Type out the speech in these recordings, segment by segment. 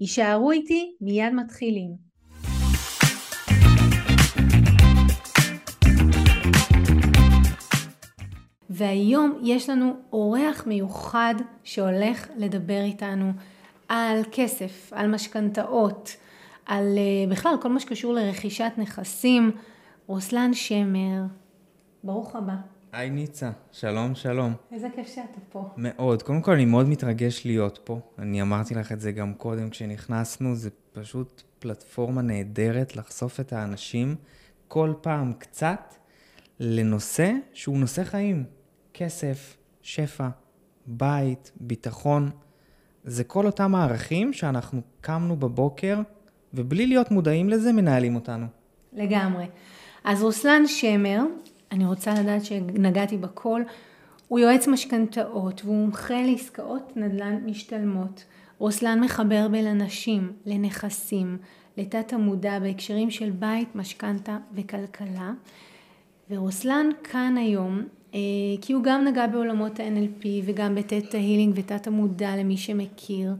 יישארו איתי, מיד מתחילים. והיום יש לנו אורח מיוחד שהולך לדבר איתנו על כסף, על משכנתאות, על אה, בכלל כל מה שקשור לרכישת נכסים. רוסלן שמר, ברוך הבא. היי ניצה, שלום שלום. איזה כיף שאתה פה. מאוד. קודם כל אני מאוד מתרגש להיות פה. אני אמרתי לך את זה גם קודם כשנכנסנו, זה פשוט פלטפורמה נהדרת לחשוף את האנשים כל פעם קצת לנושא שהוא נושא חיים. כסף, שפע, בית, ביטחון. זה כל אותם הערכים שאנחנו קמנו בבוקר ובלי להיות מודעים לזה מנהלים אותנו. לגמרי. אז רוסלן שמר, אני רוצה לדעת שנגעתי בכל, הוא יועץ משכנתאות והוא מומחה לעסקאות נדל"ן משתלמות. רוסלן מחבר בין אנשים לנכסים, לתת המודע בהקשרים של בית, משכנתה וכלכלה. ורוסלן כאן היום אה, כי הוא גם נגע בעולמות ה-NLP וגם בתת ההילינג ותת המודע למי שמכיר.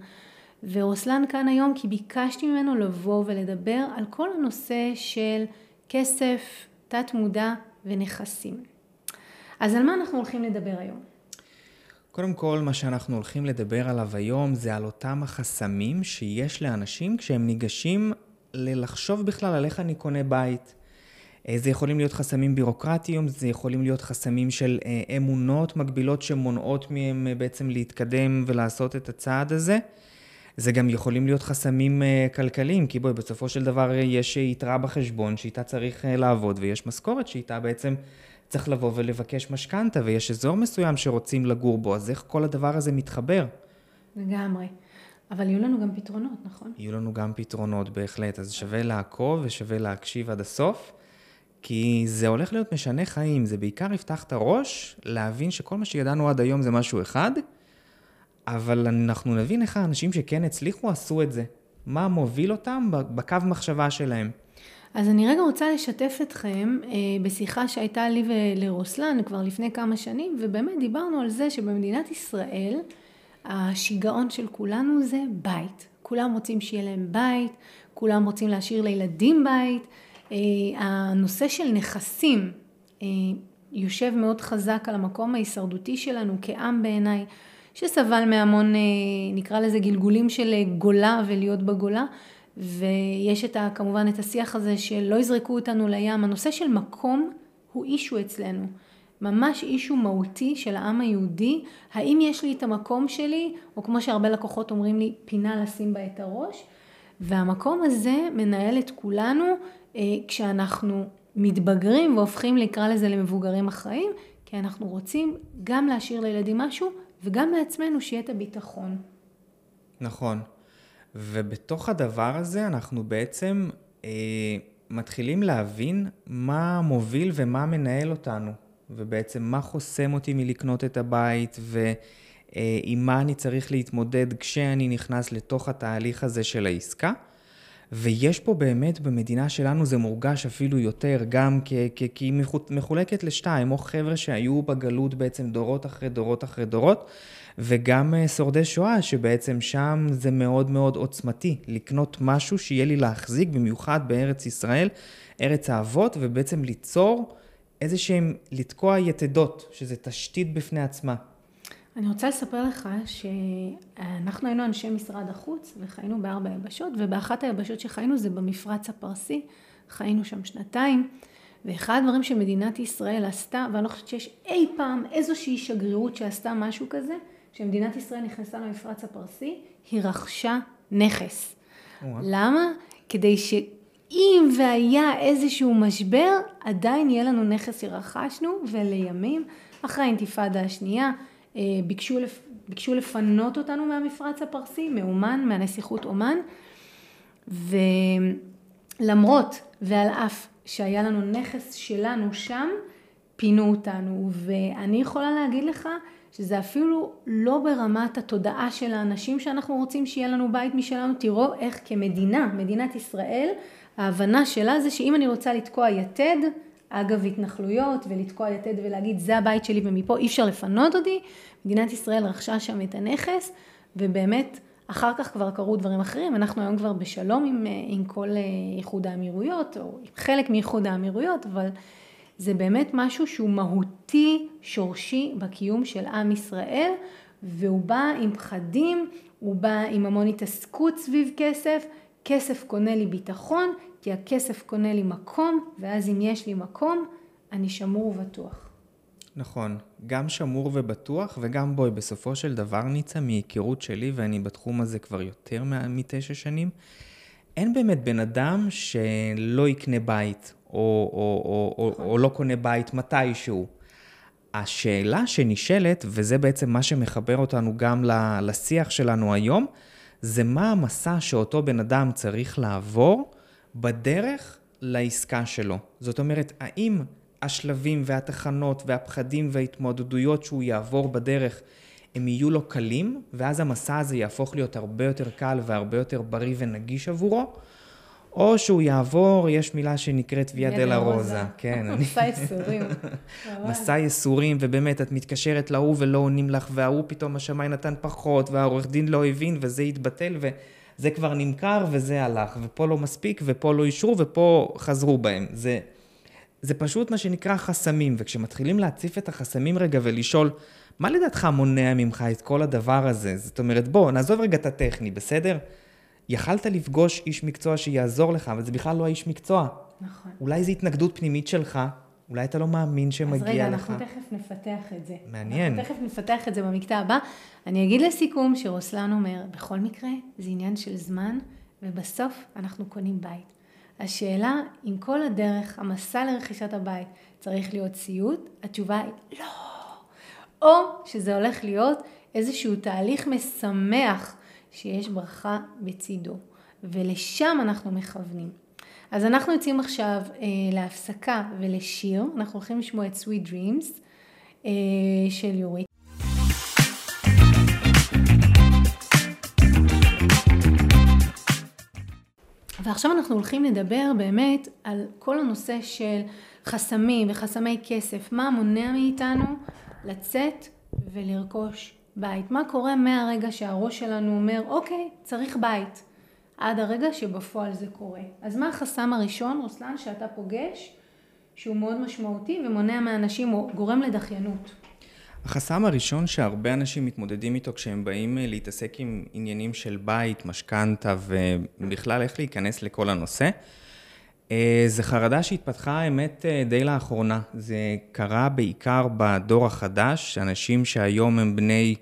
ורוסלן כאן היום כי ביקשתי ממנו לבוא ולדבר על כל הנושא של כסף, תת מודע ונכסים. אז על מה אנחנו הולכים לדבר היום? קודם כל, מה שאנחנו הולכים לדבר עליו היום זה על אותם החסמים שיש לאנשים כשהם ניגשים ללחשוב בכלל על איך אני קונה בית. אה, זה יכולים להיות חסמים בירוקרטיים, זה יכולים להיות חסמים של אה, אמונות מגבילות שמונעות מהם אה, בעצם להתקדם ולעשות את הצעד הזה. זה גם יכולים להיות חסמים uh, כלכליים, כי בואי, בסופו של דבר יש יתרה בחשבון שאיתה צריך uh, לעבוד, ויש משכורת שאיתה בעצם צריך לבוא ולבקש משכנתה, ויש אזור מסוים שרוצים לגור בו, אז איך כל הדבר הזה מתחבר? לגמרי. אבל יהיו לנו גם פתרונות, נכון? יהיו לנו גם פתרונות, בהחלט. אז שווה לעקוב ושווה להקשיב עד הסוף, כי זה הולך להיות משנה חיים. זה בעיקר יפתח את הראש להבין שכל מה שידענו עד היום זה משהו אחד, אבל אנחנו נבין איך האנשים שכן הצליחו עשו את זה. מה מוביל אותם בקו מחשבה שלהם. אז אני רגע רוצה לשתף אתכם אה, בשיחה שהייתה לי ולרוסלן כבר לפני כמה שנים, ובאמת דיברנו על זה שבמדינת ישראל השיגעון של כולנו זה בית. כולם רוצים שיהיה להם בית, כולם רוצים להשאיר לילדים בית. אה, הנושא של נכסים אה, יושב מאוד חזק על המקום ההישרדותי שלנו כעם בעיניי. שסבל מהמון, אה, נקרא לזה גלגולים של אה, גולה ולהיות בגולה, ויש את ה, כמובן את השיח הזה שלא יזרקו אותנו לים. הנושא של מקום הוא אישו אצלנו. ממש אישו מהותי של העם היהודי, האם יש לי את המקום שלי, או כמו שהרבה לקוחות אומרים לי, פינה לשים בה את הראש, והמקום הזה מנהל את כולנו אה, כשאנחנו מתבגרים והופכים, נקרא לזה, למבוגרים אחראים, כי אנחנו רוצים גם להשאיר לילדים משהו וגם לעצמנו שיהיה את הביטחון. נכון. ובתוך הדבר הזה אנחנו בעצם אה, מתחילים להבין מה מוביל ומה מנהל אותנו, ובעצם מה חוסם אותי מלקנות את הבית, ועם מה אני צריך להתמודד כשאני נכנס לתוך התהליך הזה של העסקה. ויש פה באמת במדינה שלנו זה מורגש אפילו יותר, גם כי, היא מחולקת לשתיים, או חבר'ה שהיו בגלות בעצם דורות אחרי דורות אחרי דורות, וגם אה, שורדי שואה, שבעצם שם זה מאוד מאוד עוצמתי, לקנות משהו שיהיה לי להחזיק, במיוחד בארץ ישראל, ארץ האבות, ובעצם ליצור איזה שהם, לתקוע יתדות, שזה תשתית בפני עצמה. אני רוצה לספר לך שאנחנו היינו אנשי משרד החוץ וחיינו בארבע יבשות ובאחת היבשות שחיינו זה במפרץ הפרסי, חיינו שם שנתיים ואחד הדברים שמדינת ישראל עשתה ואני לא חושבת שיש אי פעם איזושהי שגרירות שעשתה משהו כזה שמדינת ישראל נכנסה למפרץ הפרסי היא רכשה נכס. למה? כדי שאם והיה איזשהו משבר עדיין יהיה לנו נכס שרכשנו ולימים אחרי האינתיפאדה השנייה אה, ביקשו, ביקשו לפנות אותנו מהמפרץ הפרסי, מאומן, מהנסיכות אומן, ולמרות ועל אף שהיה לנו נכס שלנו שם, פינו אותנו. ואני יכולה להגיד לך שזה אפילו לא ברמת התודעה של האנשים שאנחנו רוצים שיהיה לנו בית משלנו. תראו איך כמדינה, מדינת ישראל, ההבנה שלה זה שאם אני רוצה לתקוע יתד, אגב התנחלויות ולתקוע יתד ולהגיד זה הבית שלי ומפה אי אפשר לפנות אותי, מדינת ישראל רכשה שם את הנכס ובאמת אחר כך כבר קרו דברים אחרים, אנחנו היום כבר בשלום עם, עם כל אה, איחוד האמירויות או עם חלק מאיחוד האמירויות, אבל זה באמת משהו שהוא מהותי, שורשי בקיום של עם ישראל והוא בא עם פחדים, הוא בא עם המון התעסקות סביב כסף, כסף קונה לי ביטחון, כי הכסף קונה לי מקום, ואז אם יש לי מקום, אני שמור ובטוח. נכון, גם שמור ובטוח, וגם בואי, בסופו של דבר, ניצה, מהיכרות שלי, ואני בתחום הזה כבר יותר מתשע שנים, אין באמת בן אדם שלא יקנה בית, או, או, או, או, או לא קונה בית מתישהו. השאלה שנשאלת, וזה בעצם מה שמחבר אותנו גם לשיח שלנו היום, זה מה המסע שאותו בן אדם צריך לעבור בדרך לעסקה שלו. זאת אומרת, האם השלבים והתחנות והפחדים וההתמודדויות שהוא יעבור בדרך הם יהיו לו קלים, ואז המסע הזה יהפוך להיות הרבה יותר קל והרבה יותר בריא ונגיש עבורו, או שהוא יעבור, יש מילה שנקראת ויה דלה רוזה. כן. מסע ייסורים. מסע ייסורים, ובאמת, את מתקשרת להוא ולא עונים לך, וההוא פתאום השמיים נתן פחות, והעורך דין לא הבין, וזה התבטל, וזה כבר נמכר, וזה הלך, ופה לא מספיק, ופה לא אישרו, ופה חזרו בהם. זה, זה פשוט מה שנקרא חסמים, וכשמתחילים להציף את החסמים רגע ולשאול, מה לדעתך מונע ממך את כל הדבר הזה? זאת אומרת, בוא, נעזוב רגע את הטכני, בסדר? יכלת לפגוש איש מקצוע שיעזור לך, אבל זה בכלל לא האיש מקצוע. נכון. אולי זו התנגדות פנימית שלך, אולי אתה לא מאמין שמגיע לך. אז רגע, לך. אנחנו תכף נפתח את זה. מעניין. אנחנו תכף נפתח את זה במקטע הבא. אני אגיד לסיכום שרוסלן אומר, בכל מקרה, זה עניין של זמן, ובסוף אנחנו קונים בית. השאלה, אם כל הדרך, המסע לרכישת הבית, צריך להיות סיוט, התשובה היא לא. או שזה הולך להיות איזשהו תהליך משמח שיש ברכה בצידו, ולשם אנחנו מכוונים. אז אנחנו יוצאים עכשיו אה, להפסקה ולשיר, אנחנו הולכים לשמוע את Sweet Dreams אה, של יורית. ועכשיו אנחנו הולכים לדבר באמת על כל הנושא של חסמים וחסמי כסף, מה מונע מאיתנו לצאת ולרכוש בית. מה קורה מהרגע שהראש שלנו אומר, אוקיי, צריך בית, עד הרגע שבפועל זה קורה. אז מה החסם הראשון, רוסלן, שאתה פוגש, שהוא מאוד משמעותי ומונע מאנשים או גורם לדחיינות? החסם הראשון שהרבה אנשים מתמודדים איתו כשהם באים אה, להתעסק עם עניינים של בית, משכנתה ובכלל איך להיכנס לכל הנושא, אה, זה חרדה שהתפתחה האמת אה, די לאחרונה. זה קרה בעיקר בדור החדש, אנשים שהיום הם בני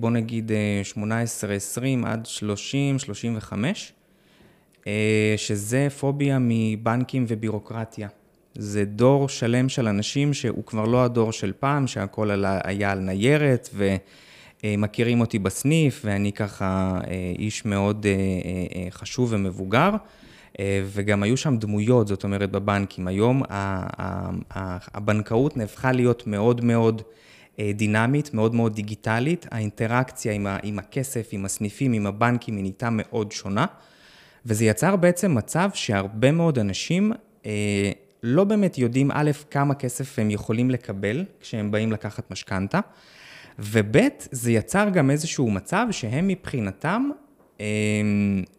בוא נגיד 18-20 אה, עד 30-35, אה, שזה פוביה מבנקים ובירוקרטיה. זה דור שלם של אנשים שהוא כבר לא הדור של פעם, שהכל היה על ניירת, ומכירים אותי בסניף, ואני ככה איש מאוד חשוב ומבוגר. וגם היו שם דמויות, זאת אומרת, בבנקים. היום הבנקאות נהפכה להיות מאוד מאוד אה, דינמית, מאוד מאוד דיגיטלית, האינטראקציה עם, ה, עם הכסף, עם הסניפים, עם הבנקים, היא נהייתה מאוד שונה, וזה יצר בעצם מצב שהרבה מאוד אנשים אה, לא באמת יודעים, א', כמה כסף הם יכולים לקבל כשהם באים לקחת משכנתה, וב', זה יצר גם איזשהו מצב שהם מבחינתם אה,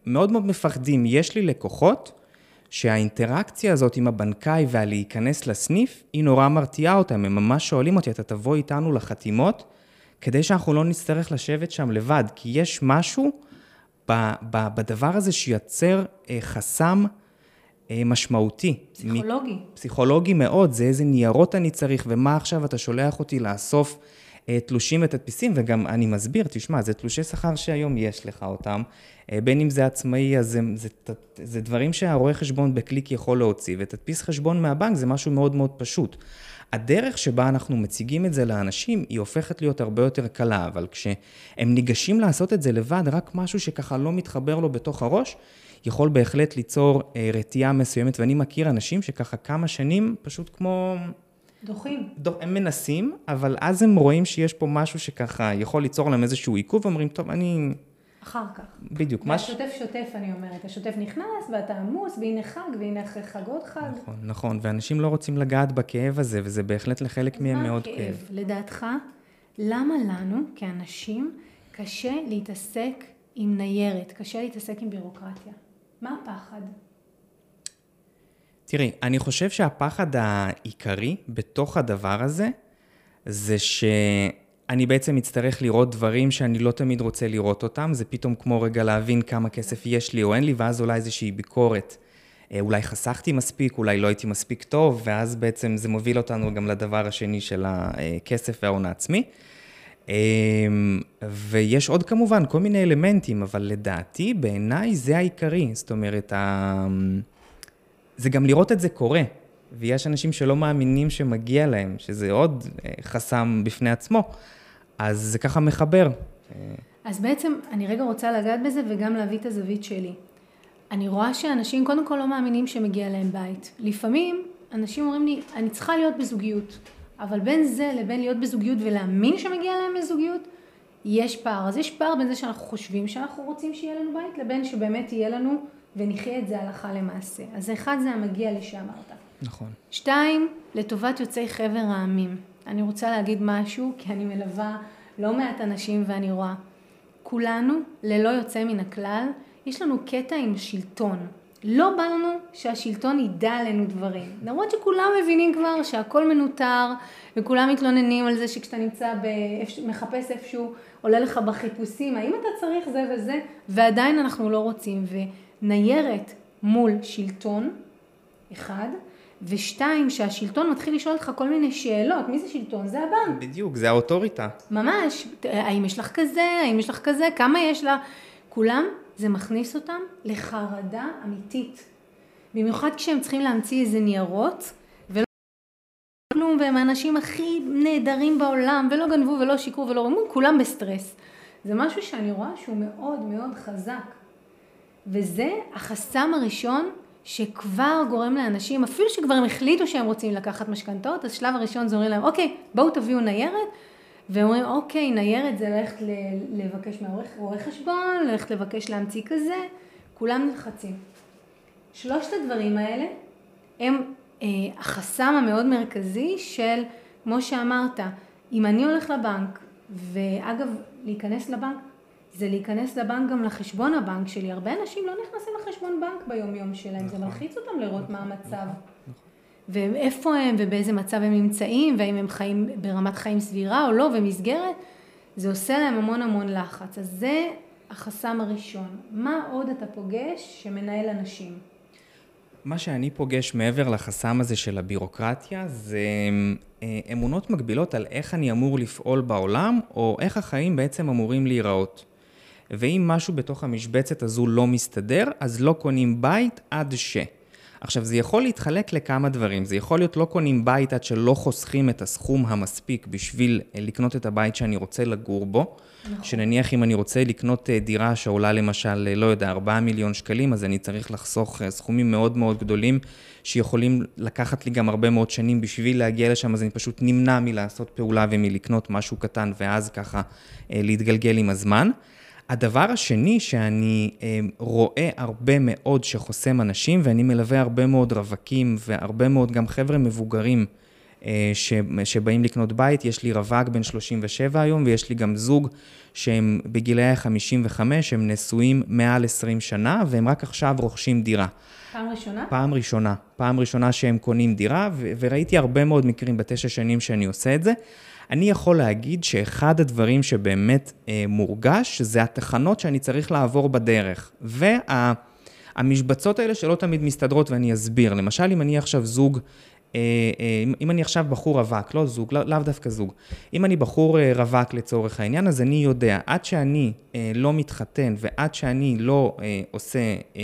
מאוד מאוד מפחדים. יש לי לקוחות, שהאינטראקציה הזאת עם הבנקאי והלהיכנס לסניף, היא נורא מרתיעה אותם. הם ממש שואלים אותי, אתה תבוא איתנו לחתימות, כדי שאנחנו לא נצטרך לשבת שם לבד, כי יש משהו ב, ב, בדבר הזה שיוצר אה, חסם אה, משמעותי. פסיכולוגי. מ, פסיכולוגי מאוד, זה איזה ניירות אני צריך, ומה עכשיו אתה שולח אותי לאסוף תלושים ותדפיסים, וגם אני מסביר, תשמע, זה תלושי שכר שהיום יש לך אותם, אה, בין אם זה עצמאי, אז זה, זה, זה, זה דברים שהרואה חשבון בקליק יכול להוציא, ותדפיס חשבון מהבנק זה משהו מאוד מאוד פשוט. הדרך שבה אנחנו מציגים את זה לאנשים, היא הופכת להיות הרבה יותר קלה, אבל כשהם ניגשים לעשות את זה לבד, רק משהו שככה לא מתחבר לו בתוך הראש, יכול בהחלט ליצור אה, רתיעה מסוימת, ואני מכיר אנשים שככה כמה שנים פשוט כמו... דוחים. דוח, הם מנסים, אבל אז הם רואים שיש פה משהו שככה יכול ליצור להם איזשהו עיכוב, ואומרים, טוב, אני... אחר כך. בדיוק, מה ש... והשוטף שוטף, אני אומרת. השוטף נכנס, ואתה עמוס, והנה חג, והנה אחרי חג עוד חג. נכון, נכון, ואנשים לא רוצים לגעת בכאב הזה, וזה בהחלט לחלק מהם מאוד מה כואב. הכאב? לדעתך, למה לנו, כאנשים, קשה להתעסק עם ניירת, קשה להתעסק עם בירוקרטיה? מה הפחד? תראי, אני חושב שהפחד העיקרי בתוך הדבר הזה, זה שאני בעצם אצטרך לראות דברים שאני לא תמיד רוצה לראות אותם, זה פתאום כמו רגע להבין כמה כסף יש לי או אין לי, ואז אולי איזושהי ביקורת. אה, אולי חסכתי מספיק, אולי לא הייתי מספיק טוב, ואז בעצם זה מוביל אותנו גם לדבר השני של הכסף וההון העצמי. אה, ויש עוד כמובן כל מיני אלמנטים, אבל לדעתי, בעיניי זה העיקרי. זאת אומרת. זה גם לראות את זה קורה, ויש אנשים שלא מאמינים שמגיע להם, שזה עוד אה, חסם בפני עצמו, אז זה ככה מחבר. אז בעצם, אני רגע רוצה לגעת בזה וגם להביא את הזווית שלי. אני רואה שאנשים קודם כל לא מאמינים שמגיע להם בית. לפעמים אנשים אומרים לי, אני צריכה להיות בזוגיות, אבל בין זה לבין להיות בזוגיות ולהאמין שמגיע להם בזוגיות, יש פער. אז יש פער בין זה שאנחנו חושבים שאנחנו רוצים שיהיה לנו בית, לבין שבאמת יהיה לנו ונחיה את זה הלכה למעשה. אז אחד זה המגיע לי שאמרת. נכון. שתיים, לטובת יוצאי חבר העמים. אני רוצה להגיד משהו, כי אני מלווה לא מעט אנשים ואני רואה. כולנו, ללא יוצא מן הכלל, יש לנו קטע עם שלטון. לא בא לנו שהשלטון ידע עלינו דברים. למרות שכולם מבינים כבר שהכל מנותר, וכולם מתלוננים על זה שכשאתה נמצא, באיפש... מחפש איפשהו, עולה לך בחיפושים, האם אתה צריך זה וזה, ועדיין אנחנו לא רוצים. וניירת מול שלטון, אחד, ושתיים, שהשלטון מתחיל לשאול אותך כל מיני שאלות, מי זה שלטון? זה הבנק. בדיוק, זה האוטוריטה. ממש, האם יש לך כזה, האם יש לך כזה, כמה יש לה, כולם, זה מכניס אותם לחרדה אמיתית. במיוחד כשהם צריכים להמציא איזה ניירות, ולא כלום, והם האנשים הכי נהדרים בעולם, ולא גנבו ולא שיקרו ולא רימו, כולם בסטרס. זה משהו שאני רואה שהוא מאוד מאוד חזק. וזה החסם הראשון שכבר גורם לאנשים, אפילו שכבר הם החליטו שהם רוצים לקחת משכנתאות, אז שלב הראשון זה אומרים להם, אוקיי, בואו תביאו ניירת, ואומרים, אוקיי, ניירת זה ללכת לבקש מהעורך חשבון, ללכת לבקש להמציא כזה, כולם נלחצים. שלושת הדברים האלה הם אה, החסם המאוד מרכזי של, כמו שאמרת, אם אני הולך לבנק, ואגב, להיכנס לבנק, זה להיכנס לבנק גם לחשבון הבנק שלי. הרבה אנשים לא נכנסים לחשבון בנק ביום יום שלהם, נכון, זה מלחיץ אותם לראות נכון, מה המצב. נכון, נכון. ואיפה הם ובאיזה מצב הם נמצאים, והאם הם חיים ברמת חיים סבירה או לא, ומסגרת, זה עושה להם המון המון לחץ. אז זה החסם הראשון. מה עוד אתה פוגש שמנהל אנשים? מה שאני פוגש מעבר לחסם הזה של הבירוקרטיה, זה אה, אמונות מגבילות על איך אני אמור לפעול בעולם, או איך החיים בעצם אמורים להיראות. ואם משהו בתוך המשבצת הזו לא מסתדר, אז לא קונים בית עד ש. עכשיו, זה יכול להתחלק לכמה דברים. זה יכול להיות לא קונים בית עד שלא חוסכים את הסכום המספיק בשביל אה, לקנות את הבית שאני רוצה לגור בו. נכון. שנניח אם אני רוצה לקנות אה, דירה שעולה למשל, אה, לא יודע, 4 מיליון שקלים, אז אני צריך לחסוך סכומים מאוד מאוד גדולים, שיכולים לקחת לי גם הרבה מאוד שנים בשביל להגיע לשם, אז אני פשוט נמנע מלעשות פעולה ומלקנות משהו קטן, ואז ככה להתגלגל עם הזמן. הדבר השני שאני אה, רואה הרבה מאוד שחוסם אנשים, ואני מלווה הרבה מאוד רווקים והרבה מאוד גם חבר'ה מבוגרים אה, שבאים לקנות בית, יש לי רווק בן 37 היום ויש לי גם זוג שהם בגילאי 55, הם נשואים מעל 20 שנה והם רק עכשיו רוכשים דירה. פעם ראשונה? פעם ראשונה. פעם ראשונה שהם קונים דירה, וראיתי הרבה מאוד מקרים בתשע שנים שאני עושה את זה. אני יכול להגיד שאחד הדברים שבאמת אה, מורגש, זה התחנות שאני צריך לעבור בדרך. והמשבצות וה, האלה שלא תמיד מסתדרות, ואני אסביר. למשל, אם אני עכשיו זוג, אה, אה, אם אני עכשיו בחור רווק, לא זוג, לא, לאו דווקא זוג. אם אני בחור אה, רווק לצורך העניין, אז אני יודע, עד שאני אה, לא מתחתן ועד שאני לא אה, עושה אה,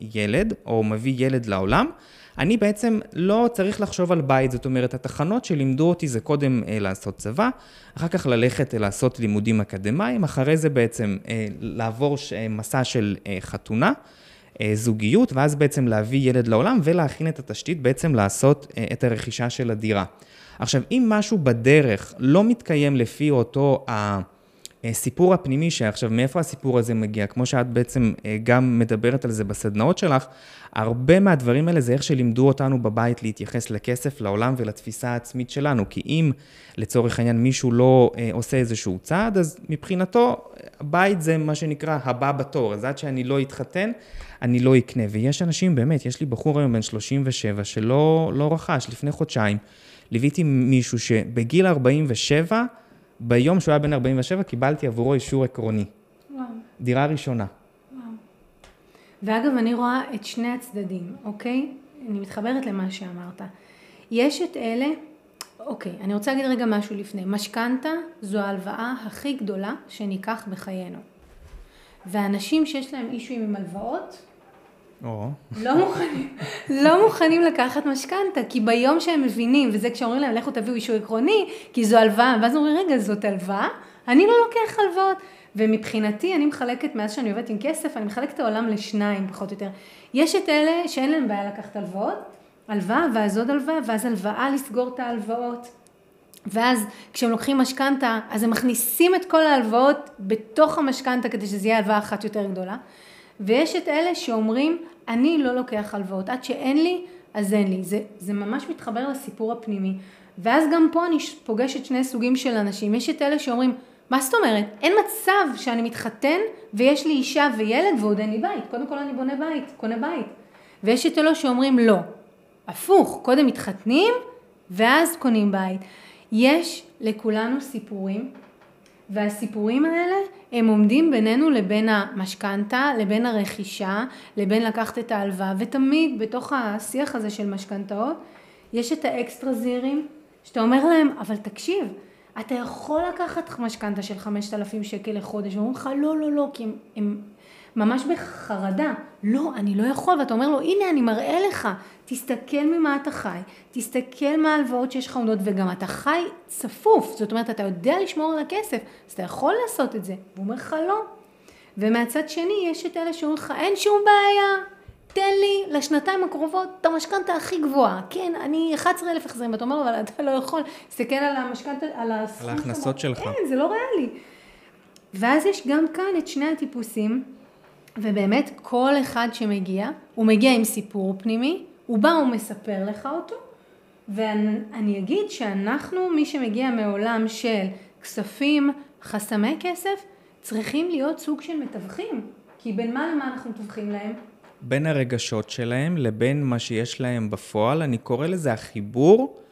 ילד, או מביא ילד לעולם, אני בעצם לא צריך לחשוב על בית, זאת אומרת, התחנות שלימדו אותי זה קודם אה, לעשות צבא, אחר כך ללכת אה, לעשות לימודים אקדמיים, אחרי זה בעצם אה, לעבור ש, אה, מסע של אה, חתונה. אה, זוגיות, ואז בעצם להביא ילד לעולם ולהכין את התשתית בעצם לעשות אה, את הרכישה של הדירה. עכשיו, אם משהו בדרך לא מתקיים לפי אותו הסיפור הפנימי, שעכשיו מאיפה הסיפור הזה מגיע, כמו שאת בעצם אה, גם מדברת על זה בסדנאות שלך, הרבה מהדברים האלה זה איך שלימדו אותנו בבית להתייחס לכסף, לעולם ולתפיסה העצמית שלנו. כי אם לצורך העניין מישהו לא אה, עושה איזשהו צעד, אז מבחינתו בית זה מה שנקרא הבא בתור. אז עד שאני לא אתחתן, אני לא אקנה. ויש אנשים, באמת, יש לי בחור היום בן 37 שלא לא רכש לפני חודשיים. ליוויתי מישהו שבגיל 47, ביום שהוא היה בן 47, קיבלתי עבורו אישור עקרוני. וואו. דירה ראשונה. וואו. ואגב, אני רואה את שני הצדדים, אוקיי? אני מתחברת למה שאמרת. יש את אלה, אוקיי, אני רוצה להגיד רגע משהו לפני. משכנתה זו ההלוואה הכי גדולה שניקח בחיינו. ואנשים שיש להם אישויים עם הלוואות, לא מוכנים, לא מוכנים לקחת משכנתה, כי ביום שהם מבינים, וזה כשאומרים להם לכו תביאו אישור עקרוני, כי זו הלוואה, ואז אומרים רגע זאת הלוואה? אני לא לוקח הלוואות. ומבחינתי אני מחלקת, מאז שאני עובדת עם כסף, אני מחלקת את העולם לשניים פחות או יותר. יש את אלה שאין להם בעיה לקחת הלוואות, הלוואה ואז עוד הלוואה, ואז הלוואה לסגור את ההלוואות. ואז כשהם לוקחים משכנתה, אז הם מכניסים את כל ההלוואות בתוך המשכנתה כדי שזה יהיה הלוואה אחת יותר גדולה. ויש את אלה שאומרים, אני לא לוקח הלוואות, עד שאין לי, אז אין לי. זה, זה ממש מתחבר לסיפור הפנימי. ואז גם פה אני פוגשת שני סוגים של אנשים. יש את אלה שאומרים, מה זאת אומרת? אין מצב שאני מתחתן ויש לי אישה וילד ועוד אין לי בית. קודם כל אני בונה בית, קונה בית. ויש את אלו שאומרים לא. הפוך, קודם מתחתנים ואז קונים בית. יש לכולנו סיפורים והסיפורים האלה הם עומדים בינינו לבין המשכנתה, לבין הרכישה, לבין לקחת את ההלוואה, ותמיד בתוך השיח הזה של משכנתאות יש את האקסטרה זירים, שאתה אומר להם, אבל תקשיב, אתה יכול לקחת משכנתה של 5,000 שקל לחודש, ואומרים לך, לא, לא, לא, כי הם, הם ממש בחרדה, לא, אני לא יכול, ואתה אומר לו, הנה, אני מראה לך, תסתכל ממה אתה חי, תסתכל מה ההלוואות שיש לך עומדות, וגם אתה חי צפוף, זאת אומרת, אתה יודע לשמור על הכסף, אז אתה יכול לעשות את זה. והוא אומר לך לא. ומהצד שני, יש את אלה שאומרים לך, אין שום בעיה, תן לי לשנתיים הקרובות את המשכנתה הכי גבוהה. כן, אני 11,000 החזרים, ואתה אומר, אבל אתה לא יכול, תסתכל על המשכנתה, על הסכום. על ההכנסות שלך. כן, זה לא ריאלי. ואז יש גם כאן את שני הטיפוסים, ובאמת כל אחד שמגיע, הוא מגיע עם סיפור פנימי, הוא בא ומספר לך אותו, ואני אגיד שאנחנו, מי שמגיע מעולם של כספים, חסמי כסף, צריכים להיות סוג של מתווכים. כי בין מה למה אנחנו מתווכים להם? בין הרגשות שלהם לבין מה שיש להם בפועל, אני קורא לזה החיבור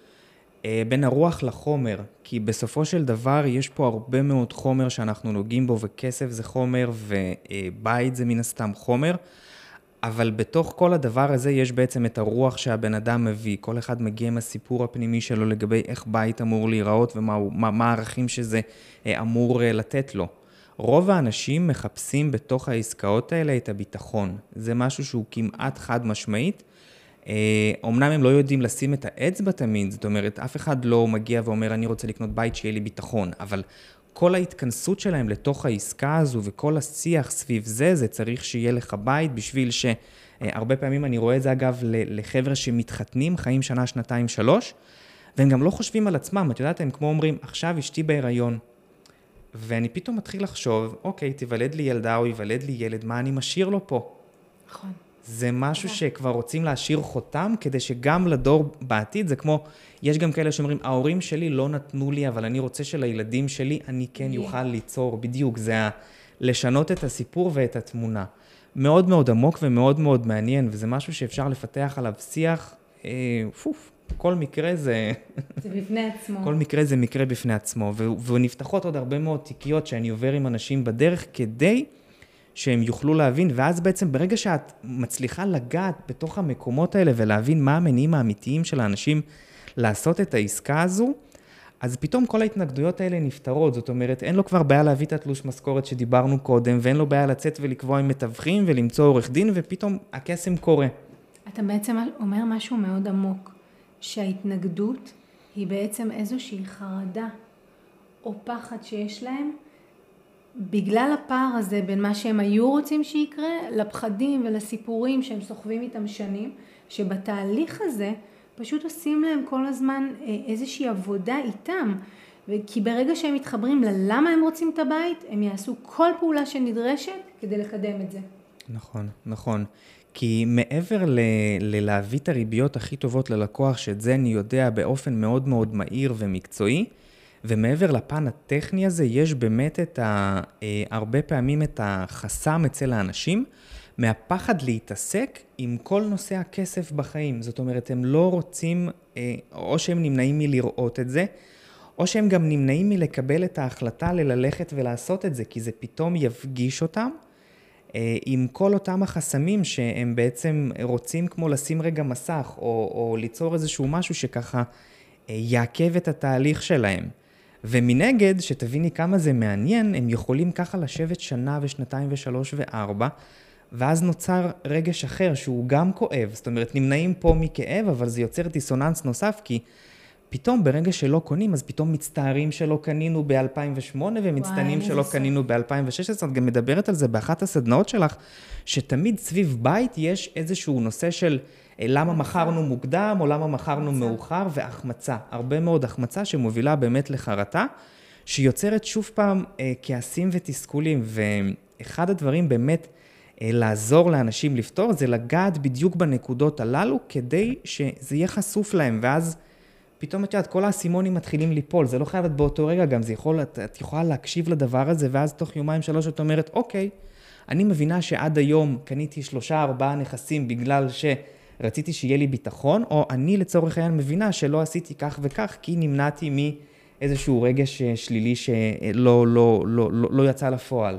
בין הרוח לחומר. כי בסופו של דבר יש פה הרבה מאוד חומר שאנחנו נוגעים בו, וכסף זה חומר, ובית זה מן הסתם חומר. אבל בתוך כל הדבר הזה יש בעצם את הרוח שהבן אדם מביא. כל אחד מגיע עם הסיפור הפנימי שלו לגבי איך בית אמור להיראות ומה הערכים שזה אה, אמור אה, לתת לו. רוב האנשים מחפשים בתוך העסקאות האלה את הביטחון. זה משהו שהוא כמעט חד משמעית. אומנם הם לא יודעים לשים את האצבע תמיד, זאת אומרת, אף אחד לא מגיע ואומר, אני רוצה לקנות בית שיהיה לי ביטחון, אבל כל ההתכנסות שלהם לתוך העסקה הזו וכל השיח סביב זה, זה צריך שיהיה לך בית בשביל ש... הרבה פעמים אני רואה את זה אגב לחבר'ה שמתחתנים, חיים שנה, שנתיים, שלוש, והם גם לא חושבים על עצמם, את יודעת, הם כמו אומרים, עכשיו אשתי בהיריון. ואני פתאום מתחיל לחשוב, אוקיי, תיוולד לי ילדה או ייוולד לי ילד, מה אני משאיר לו פה? נכון. זה משהו שכבר רוצים להשאיר חותם, כדי שגם לדור בעתיד, זה כמו, יש גם כאלה שאומרים, ההורים שלי לא נתנו לי, אבל אני רוצה שלילדים שלי אני כן. יוכל ליצור, בדיוק, זה ה... לשנות את הסיפור ואת התמונה. מאוד מאוד עמוק ומאוד מאוד מעניין, וזה משהו שאפשר לפתח עליו שיח, אה, פוף, כל מקרה זה... זה בפני עצמו. כל מקרה זה מקרה בפני עצמו, ו... ונפתחות עוד הרבה מאוד תיקיות שאני עובר עם אנשים בדרך כדי... שהם יוכלו להבין, ואז בעצם ברגע שאת מצליחה לגעת בתוך המקומות האלה ולהבין מה המניעים האמיתיים של האנשים לעשות את העסקה הזו, אז פתאום כל ההתנגדויות האלה נפתרות, זאת אומרת, אין לו כבר בעיה להביא את התלוש משכורת שדיברנו קודם, ואין לו בעיה לצאת ולקבוע עם מתווכים ולמצוא עורך דין, ופתאום הקסם קורה. אתה בעצם אומר משהו מאוד עמוק, שההתנגדות היא בעצם איזושהי חרדה או פחד שיש להם בגלל הפער הזה בין מה שהם היו רוצים שיקרה, לפחדים ולסיפורים שהם סוחבים איתם שנים, שבתהליך הזה פשוט עושים להם כל הזמן אה, איזושהי עבודה איתם. כי ברגע שהם מתחברים ללמה הם רוצים את הבית, הם יעשו כל פעולה שנדרשת כדי לקדם את זה. נכון, נכון. כי מעבר ל- ללהביא את הריביות הכי טובות ללקוח, שאת זה אני יודע באופן מאוד מאוד מהיר ומקצועי, ומעבר לפן הטכני הזה, יש באמת את ה... אה, הרבה פעמים את החסם אצל האנשים, מהפחד להתעסק עם כל נושא הכסף בחיים. זאת אומרת, הם לא רוצים, אה, או שהם נמנעים מלראות את זה, או שהם גם נמנעים מלקבל את ההחלטה ללכת ולעשות את זה, כי זה פתאום יפגיש אותם אה, עם כל אותם החסמים שהם בעצם רוצים כמו לשים רגע מסך, או, או ליצור איזשהו משהו שככה יעכב את התהליך שלהם. ומנגד, שתביני כמה זה מעניין, הם יכולים ככה לשבת שנה ושנתיים ושלוש וארבע, ואז נוצר רגש אחר שהוא גם כואב. זאת אומרת, נמנעים פה מכאב, אבל זה יוצר דיסוננס נוסף, כי פתאום ברגע שלא קונים, אז פתאום מצטערים שלא קנינו ב-2008 ומצטערים שלא קנינו ב-2016. את גם מדברת על זה באחת הסדנאות שלך, שתמיד סביב בית יש איזשהו נושא של אה, למה מכרנו מוקדם או למה מכרנו מאוחר, והחמצה. הרבה מאוד החמצה שמובילה באמת לחרטה, שיוצרת שוב פעם אה, כעסים ותסכולים. ואחד הדברים באמת... אה, לעזור לאנשים לפתור, זה לגעת בדיוק בנקודות הללו, כדי שזה יהיה חשוף להם, ואז פתאום את יודעת, כל האסימונים מתחילים ליפול, זה לא חייב להיות באותו רגע גם, זה יכול, את, את יכולה להקשיב לדבר הזה, ואז תוך יומיים שלוש את אומרת, אוקיי, אני מבינה שעד היום קניתי שלושה ארבעה נכסים בגלל שרציתי שיהיה לי ביטחון, או אני לצורך העניין מבינה שלא עשיתי כך וכך, כי נמנעתי מאיזשהו רגש אה, שלילי שלא לא, לא, לא, לא יצא לפועל.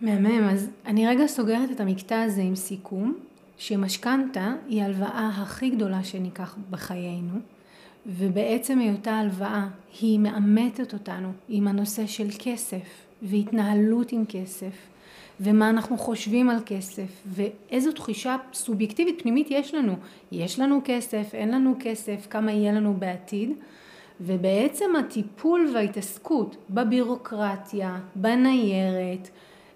מהמם, אז אני רגע סוגרת את המקטע הזה עם סיכום, שמשכנתה היא ההלוואה הכי גדולה שניקח בחיינו. ובעצם היותה הלוואה היא מאמתת אותנו עם הנושא של כסף והתנהלות עם כסף ומה אנחנו חושבים על כסף ואיזו תחושה סובייקטיבית פנימית יש לנו. יש לנו כסף, אין לנו כסף, כמה יהיה לנו בעתיד ובעצם הטיפול וההתעסקות בבירוקרטיה, בניירת,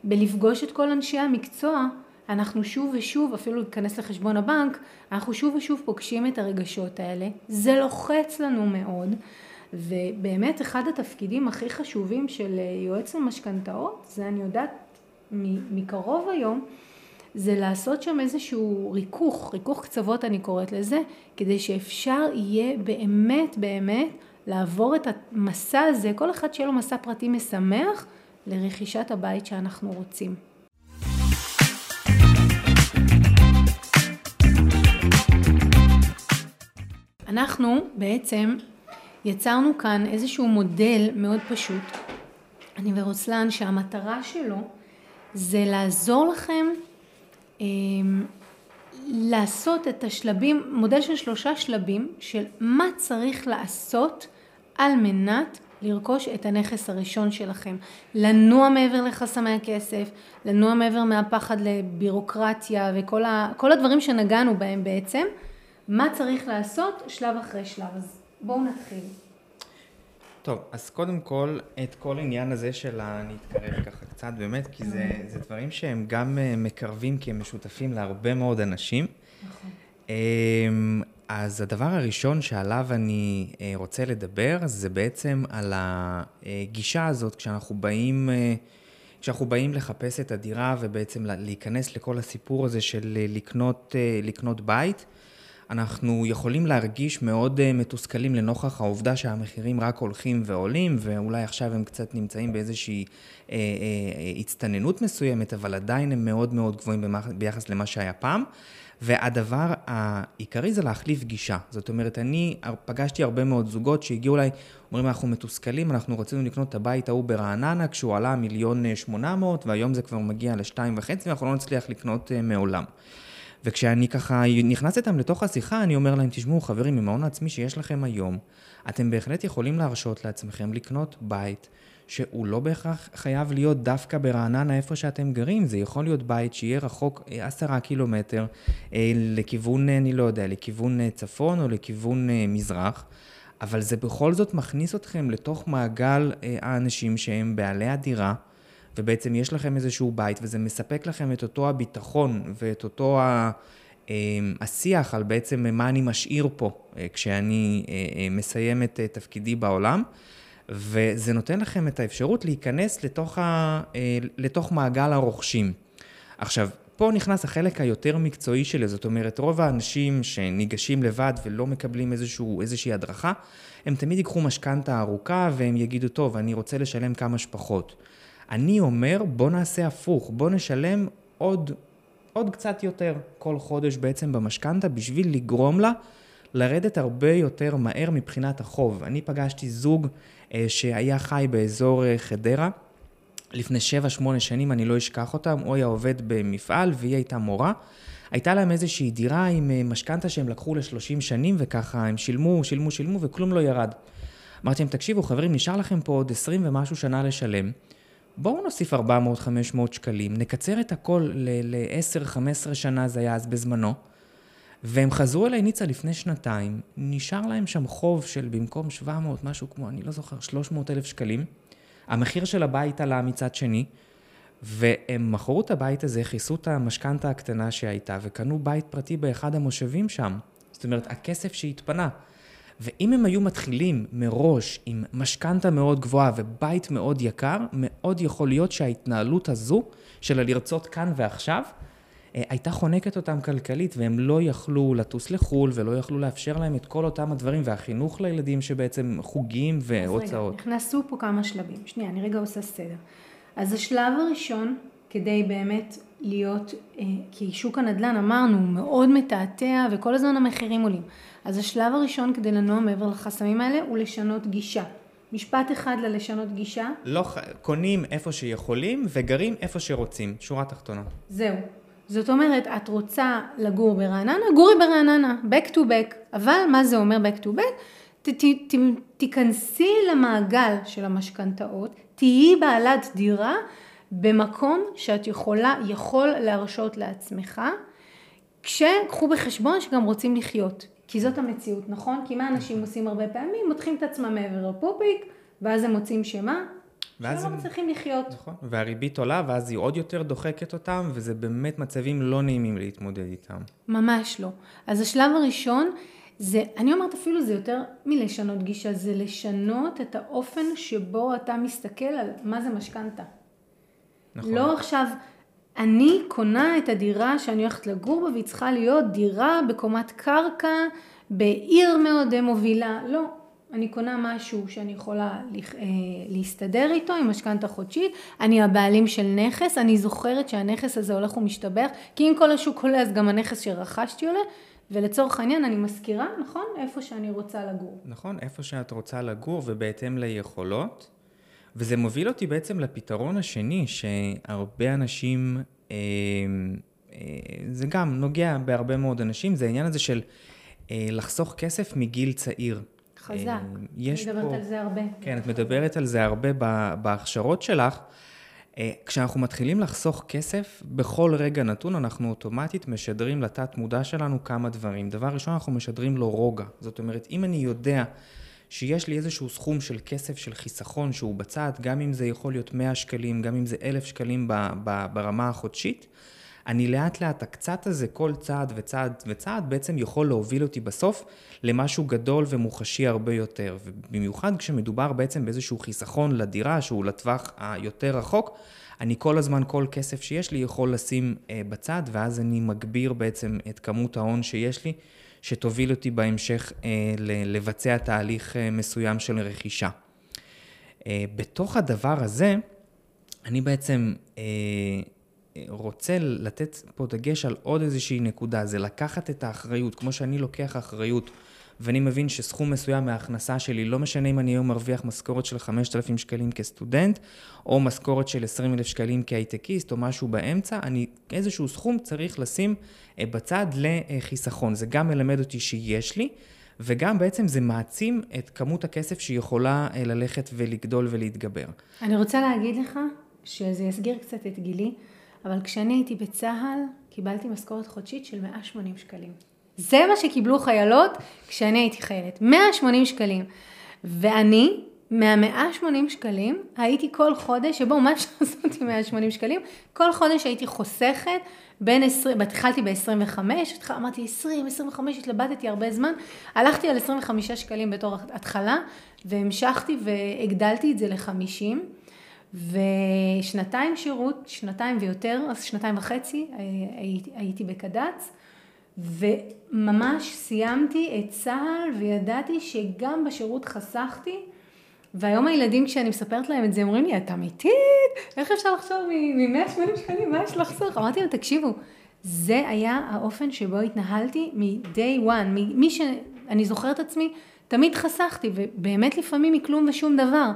בלפגוש את כל אנשי המקצוע אנחנו שוב ושוב, אפילו להיכנס לחשבון הבנק, אנחנו שוב ושוב פוגשים את הרגשות האלה. זה לוחץ לנו מאוד, ובאמת אחד התפקידים הכי חשובים של אה, יועץ למשכנתאות, זה אני יודעת מקרוב היום, זה לעשות שם איזשהו ריכוך, ריכוך קצוות אני קוראת לזה, כדי שאפשר יהיה באמת באמת לעבור את המסע הזה, כל אחד שיהיה לו מסע פרטי משמח לרכישת הבית שאנחנו רוצים. אנחנו בעצם יצרנו כאן איזשהו מודל מאוד פשוט, אני ורוסלן, שהמטרה שלו זה לעזור לכם אה, לעשות את השלבים, מודל של שלושה שלבים של מה צריך לעשות על מנת לרכוש את הנכס הראשון שלכם. לנוע מעבר לחסמי הכסף, לנוע מעבר מהפחד לבירוקרטיה וכל ה, הדברים שנגענו בהם בעצם. מה צריך לעשות שלב אחרי שלב. אז בואו נתחיל. טוב, אז קודם כל, את כל העניין הזה של ה... אני אתקרב ככה קצת, באמת, כי זה, זה דברים שהם גם אה, מקרבים, כי הם משותפים להרבה מאוד אנשים. נכון. אמ, אז הדבר הראשון שעליו אני אה, רוצה לדבר, זה בעצם על הגישה הזאת, כשאנחנו באים... אה, כשאנחנו באים לחפש את הדירה ובעצם להיכנס לכל הסיפור הזה של לקנות, לקנות בית, אנחנו יכולים להרגיש מאוד אה, מתוסכלים לנוכח העובדה שהמחירים רק הולכים ועולים, ואולי עכשיו הם קצת נמצאים באיזושהי אה, אה, הצטננות מסוימת, אבל עדיין הם מאוד מאוד גבוהים ביחס למה שהיה פעם. והדבר העיקרי זה להחליף גישה. זאת אומרת, אני פגשתי הרבה מאוד זוגות שהגיעו אליי, אומרים, אנחנו מתוסכלים, אנחנו רצינו לקנות את הבית ההוא ברעננה, כשהוא עלה מיליון שמונה מאות, והיום זה כבר מגיע לשתיים וחצי, ואנחנו לא נצליח לקנות מעולם. וכשאני ככה נכנס איתם לתוך השיחה, אני אומר להם, תשמעו חברים, עם ההון העצמי שיש לכם היום, אתם בהחלט יכולים להרשות לעצמכם לקנות בית שהוא לא בהכרח חייב להיות דווקא ברעננה איפה שאתם גרים, זה יכול להיות בית שיהיה רחוק אה, עשרה קילומטר אה, לכיוון, אה, אני לא יודע, לכיוון צפון או לכיוון מזרח. אבל זה בכל זאת מכניס אתכם לתוך מעגל האנשים שהם בעלי הדירה, ובעצם יש לכם איזשהו בית, וזה מספק לכם את אותו הביטחון ואת אותו ה... השיח על בעצם מה אני משאיר פה כשאני מסיים את תפקידי בעולם. וזה נותן לכם את האפשרות להיכנס לתוך, ה, אה, לתוך מעגל הרוכשים. עכשיו, פה נכנס החלק היותר מקצועי שלי, זאת אומרת, רוב האנשים שניגשים לבד ולא מקבלים איזשהו, איזושהי הדרכה, הם תמיד ייקחו משכנתה ארוכה והם יגידו, טוב, אני רוצה לשלם כמה שפחות. אני אומר, בוא נעשה הפוך, בוא נשלם עוד, עוד קצת יותר כל חודש בעצם במשכנתה בשביל לגרום לה לרדת הרבה יותר מהר מבחינת החוב. אני פגשתי זוג אה, שהיה חי באזור אה, חדרה. לפני 7-8 שנים, אני לא אשכח אותם, הוא היה עובד במפעל והיא הייתה מורה. הייתה להם איזושהי דירה עם אה, משכנתה שהם לקחו ל-30 שנים, וככה הם שילמו, שילמו, שילמו, וכלום לא ירד. אמרתי להם, תקשיבו, חברים, נשאר לכם פה עוד 20 ומשהו שנה לשלם. בואו נוסיף 400-500 שקלים, נקצר את הכל ל-10-15 שנה, זה היה אז בזמנו. והם חזרו אליי ניצה לפני שנתיים, נשאר להם שם חוב של במקום 700, משהו כמו, אני לא זוכר, 300 אלף שקלים. המחיר של הבית עלה מצד שני, והם מכרו את הבית הזה, כיסו את המשכנתה הקטנה שהייתה, וקנו בית פרטי באחד המושבים שם. זאת אומרת, הכסף שהתפנה. ואם הם היו מתחילים מראש עם משכנתה מאוד גבוהה ובית מאוד יקר, מאוד יכול להיות שההתנהלות הזו של הלרצות כאן ועכשיו, אה, הייתה חונקת אותם כלכלית, והם לא יכלו לטוס לחו"ל, ולא יכלו לאפשר להם את כל אותם הדברים, והחינוך לילדים שבעצם חוגים והוצאות. אז רגע, נכנסו פה כמה שלבים. שנייה, אני רגע עושה סדר. אז השלב הראשון, כדי באמת להיות, אה, כי שוק הנדל"ן אמרנו, מאוד מתעתע וכל הזמן המחירים עולים. אז השלב הראשון כדי לנוע מעבר לחסמים האלה הוא לשנות גישה. משפט אחד ללשנות גישה. לא, קונים איפה שיכולים וגרים איפה שרוצים. שורה תחתונה. זהו. זאת אומרת, את רוצה לגור ברעננה, גורי ברעננה, back to back. אבל מה זה אומר back to back? ת, ת, ת, תיכנסי למעגל של המשכנתאות, תהיי בעלת דירה במקום שאת יכולה, יכול להרשות לעצמך, כשקחו בחשבון שגם רוצים לחיות. כי זאת המציאות, נכון? כי מה אנשים עושים הרבה פעמים? מותחים את עצמם מעבר לפופיק, ואז הם מוצאים שמה? ואז הם לא מצליחים לחיות. נכון, והריבית עולה, ואז היא עוד יותר דוחקת אותם, וזה באמת מצבים לא נעימים להתמודד איתם. ממש לא. אז השלב הראשון, זה, אני אומרת אפילו זה יותר מלשנות גישה, זה לשנות את האופן שבו אתה מסתכל על מה זה משכנתה. נכון. לא עכשיו, אני קונה את הדירה שאני הולכת לגור בה, והיא צריכה להיות דירה בקומת קרקע, בעיר מאוד מובילה. לא, אני קונה משהו שאני יכולה אה, להסתדר איתו עם משכנתה חודשית, אני הבעלים של נכס, אני זוכרת שהנכס הזה הולך ומשתבח, כי אם כל השוק עולה אז גם הנכס שרכשתי עולה, ולצורך העניין אני מזכירה, נכון? איפה שאני רוצה לגור. נכון, איפה שאת רוצה לגור ובהתאם ליכולות. וזה מוביל אותי בעצם לפתרון השני, שהרבה אנשים, אה, אה, זה גם נוגע בהרבה מאוד אנשים, זה העניין הזה של לחסוך כסף מגיל צעיר. חזק. אה, יש אני מדברת פה... על זה הרבה. כן, את מדברת על זה הרבה בהכשרות שלך. אה, כשאנחנו מתחילים לחסוך כסף, בכל רגע נתון אנחנו אוטומטית משדרים לתת מודע שלנו כמה דברים. דבר ראשון, אנחנו משדרים לו רוגע. זאת אומרת, אם אני יודע שיש לי איזשהו סכום של כסף, של חיסכון שהוא בצד, גם אם זה יכול להיות 100 שקלים, גם אם זה 1,000 שקלים ברמה החודשית, אני לאט לאט, הקצת הזה, כל צעד וצעד וצעד, בעצם יכול להוביל אותי בסוף למשהו גדול ומוחשי הרבה יותר. ובמיוחד כשמדובר בעצם באיזשהו חיסכון לדירה, שהוא לטווח היותר רחוק, אני כל הזמן, כל כסף שיש לי יכול לשים אה, בצד, ואז אני מגביר בעצם את כמות ההון שיש לי, שתוביל אותי בהמשך אה, לבצע תהליך אה, מסוים של רכישה. אה, בתוך הדבר הזה, אני בעצם רוצה לתת פה דגש על עוד איזושהי נקודה, זה לקחת את האחריות, כמו שאני לוקח אחריות ואני מבין שסכום מסוים מההכנסה שלי, לא משנה אם אני היום מרוויח משכורת של 5,000 שקלים כסטודנט, או משכורת של 20,000 שקלים כהייטקיסט, או משהו באמצע, אני איזשהו סכום צריך לשים אה, בצד לחיסכון. זה גם מלמד אותי שיש לי, וגם בעצם זה מעצים את כמות הכסף שיכולה אה, ללכת ולגדול ולהתגבר. אני רוצה להגיד לך שזה יסגיר קצת את גילי. אבל כשאני הייתי בצה"ל, קיבלתי משכורת חודשית של 180 שקלים. זה מה שקיבלו חיילות כשאני הייתי חיילת, 180 שקלים. ואני מה-180 שקלים, הייתי כל חודש, שבו מה עם 180 שקלים? כל חודש הייתי חוסכת בין 20, התחלתי ב-25, אמרתי 20, 25, התלבטתי הרבה זמן, הלכתי על 25 שקלים בתור התחלה, והמשכתי והגדלתי את זה ל-50, ושנתיים שירות, שנתיים ויותר, אז שנתיים וחצי הייתי, הייתי בקד"צ, וממש סיימתי את צה"ל וידעתי שגם בשירות חסכתי והיום הילדים, כשאני מספרת להם את זה, אומרים לי, את אמיתית? איך אפשר לחשוב מ-180 שקלים? מה יש לחסוך? אמרתי להם, תקשיבו, זה היה האופן שבו התנהלתי מ-day one, ממי שאני זוכרת עצמי, תמיד חסכתי, ובאמת לפעמים מכלום ושום דבר.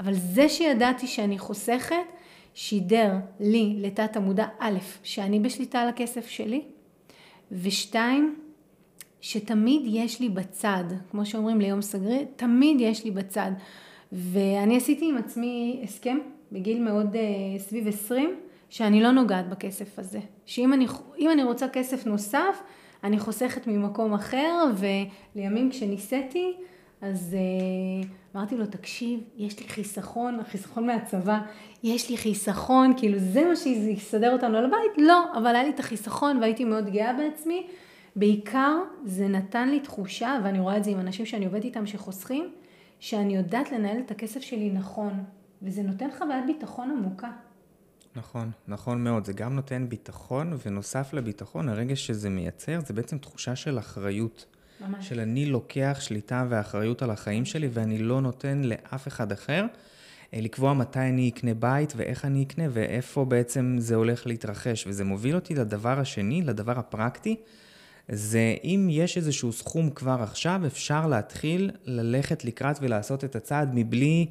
אבל זה שידעתי שאני חוסכת, שידר לי לתת המודע, א', שאני בשליטה על הכסף שלי, ושתיים, שתמיד יש לי בצד, כמו שאומרים ליום סגרי, תמיד יש לי בצד. ואני עשיתי עם עצמי הסכם בגיל מאוד uh, סביב 20, שאני לא נוגעת בכסף הזה. שאם אני, אני רוצה כסף נוסף, אני חוסכת ממקום אחר, ולימים כשניסיתי, אז uh, אמרתי לו, תקשיב, יש לי חיסכון, חיסכון מהצבא, יש לי חיסכון, כאילו זה מה שיסדר אותנו על הבית? לא, אבל היה לי את החיסכון והייתי מאוד גאה בעצמי. בעיקר זה נתן לי תחושה, ואני רואה את זה עם אנשים שאני עובדת איתם שחוסכים, שאני יודעת לנהל את הכסף שלי נכון, וזה נותן חוויית ביטחון עמוקה. נכון, נכון מאוד. זה גם נותן ביטחון, ונוסף לביטחון, הרגע שזה מייצר, זה בעצם תחושה של אחריות. ממש. של אני לוקח שליטה ואחריות על החיים שלי, ואני לא נותן לאף אחד אחר אה, לקבוע מתי אני אקנה בית, ואיך אני אקנה, ואיפה בעצם זה הולך להתרחש. וזה מוביל אותי לדבר השני, לדבר הפרקטי, זה אם יש איזשהו סכום כבר עכשיו, אפשר להתחיל ללכת לקראת ולעשות את הצעד מבלי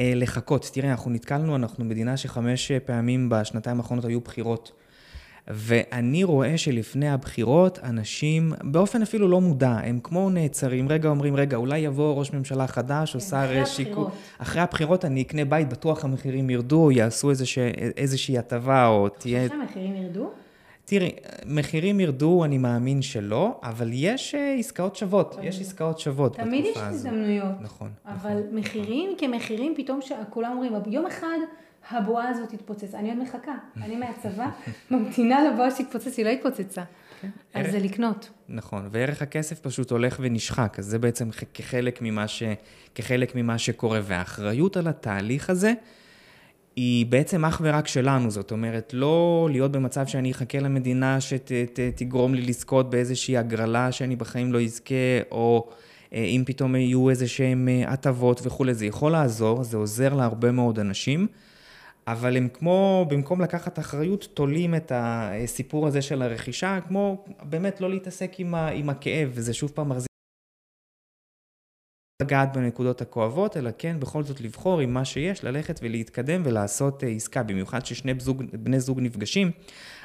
אה, לחכות. תראה, אנחנו נתקלנו, אנחנו מדינה שחמש פעמים בשנתיים האחרונות היו בחירות. ואני רואה שלפני הבחירות, אנשים, באופן אפילו לא מודע, הם כמו נעצרים, רגע אומרים, רגע, אולי יבוא ראש ממשלה חדש, או כן, שר שיקום. אחרי הבחירות אני אקנה בית, בטוח המחירים ירדו, יעשו איזושהי הטבה, או תהיה... אחרי המחירים ירדו? תראי, מחירים ירדו, אני מאמין שלא, אבל יש אה, עסקאות שוות, יש עסקאות שוות בתקופה הזו. תמיד יש הזדמנויות. נכון. אבל נכון. מחירים כמחירים, פתאום כולם אומרים, יום אחד הבועה הזאת תתפוצץ. אני עוד מחכה, אני מהצבא, ממתינה לבועה שתתפוצץ, היא לא התפוצצה. כן. אז זה לקנות. נכון, וערך הכסף פשוט הולך ונשחק, אז זה בעצם כחלק ממה, ש, כחלק ממה שקורה, והאחריות על התהליך הזה, היא בעצם אך ורק שלנו, זאת אומרת, לא להיות במצב שאני אחכה למדינה שתגרום לי לזכות באיזושהי הגרלה שאני בחיים לא אזכה, או אה, אם פתאום יהיו איזה שהם אה, הטבות וכולי, זה יכול לעזור, זה עוזר להרבה מאוד אנשים, אבל הם כמו, במקום לקחת אחריות, תולים את הסיפור הזה של הרכישה, כמו באמת לא להתעסק עם, ה, עם הכאב, וזה שוב פעם מחזיק. לגעת בנקודות הכואבות, אלא כן בכל זאת לבחור עם מה שיש, ללכת ולהתקדם ולעשות אה, עסקה, במיוחד ששני בזוג, בני זוג נפגשים,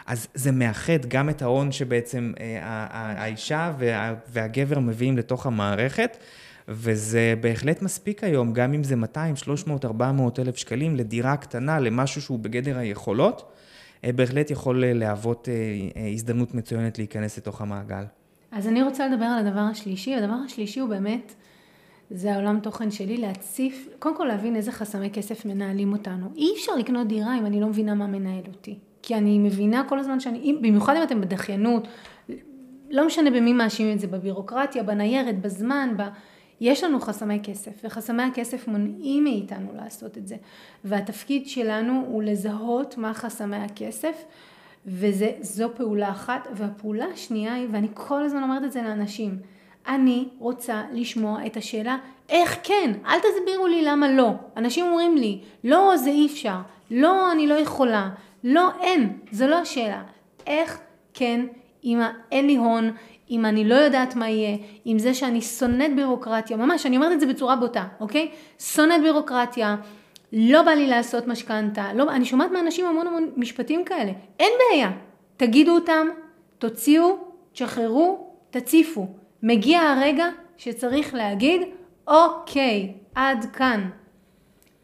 אז זה מאחד גם את ההון שבעצם אה, האישה וה, והגבר מביאים לתוך המערכת, וזה בהחלט מספיק היום, גם אם זה 200, 300, 400 אלף שקלים לדירה קטנה, למשהו שהוא בגדר היכולות, אה, בהחלט יכול להוות הזדמנות מצוינת להיכנס לתוך המעגל. אז אני רוצה לדבר על הדבר השלישי, הדבר השלישי הוא באמת זה העולם תוכן שלי, להציף, קודם כל להבין איזה חסמי כסף מנהלים אותנו. אי אפשר לקנות דירה אם אני לא מבינה מה מנהל אותי. כי אני מבינה כל הזמן שאני, במיוחד אם אתם בדחיינות, לא משנה במי מאשימים את זה, בבירוקרטיה, בניירת, בזמן, ב... יש לנו חסמי כסף, וחסמי הכסף מונעים מאיתנו לעשות את זה. והתפקיד שלנו הוא לזהות מה חסמי הכסף, וזו פעולה אחת. והפעולה השנייה היא, ואני כל הזמן אומרת את זה לאנשים, אני רוצה לשמוע את השאלה, איך כן? אל תסבירו לי למה לא. אנשים אומרים לי, לא, זה אי אפשר. לא, אני לא יכולה. לא, אין. זו לא השאלה. איך כן, אם אין לי הון, אם אני לא יודעת מה יהיה, עם זה שאני שונאת בירוקרטיה, ממש, אני אומרת את זה בצורה בוטה, אוקיי? שונאת בירוקרטיה, לא בא לי לעשות משכנתה, לא, אני שומעת מאנשים המון המון משפטים כאלה. אין בעיה. תגידו אותם, תוציאו, תשחררו, תציפו. מגיע הרגע שצריך להגיד, אוקיי, עד כאן.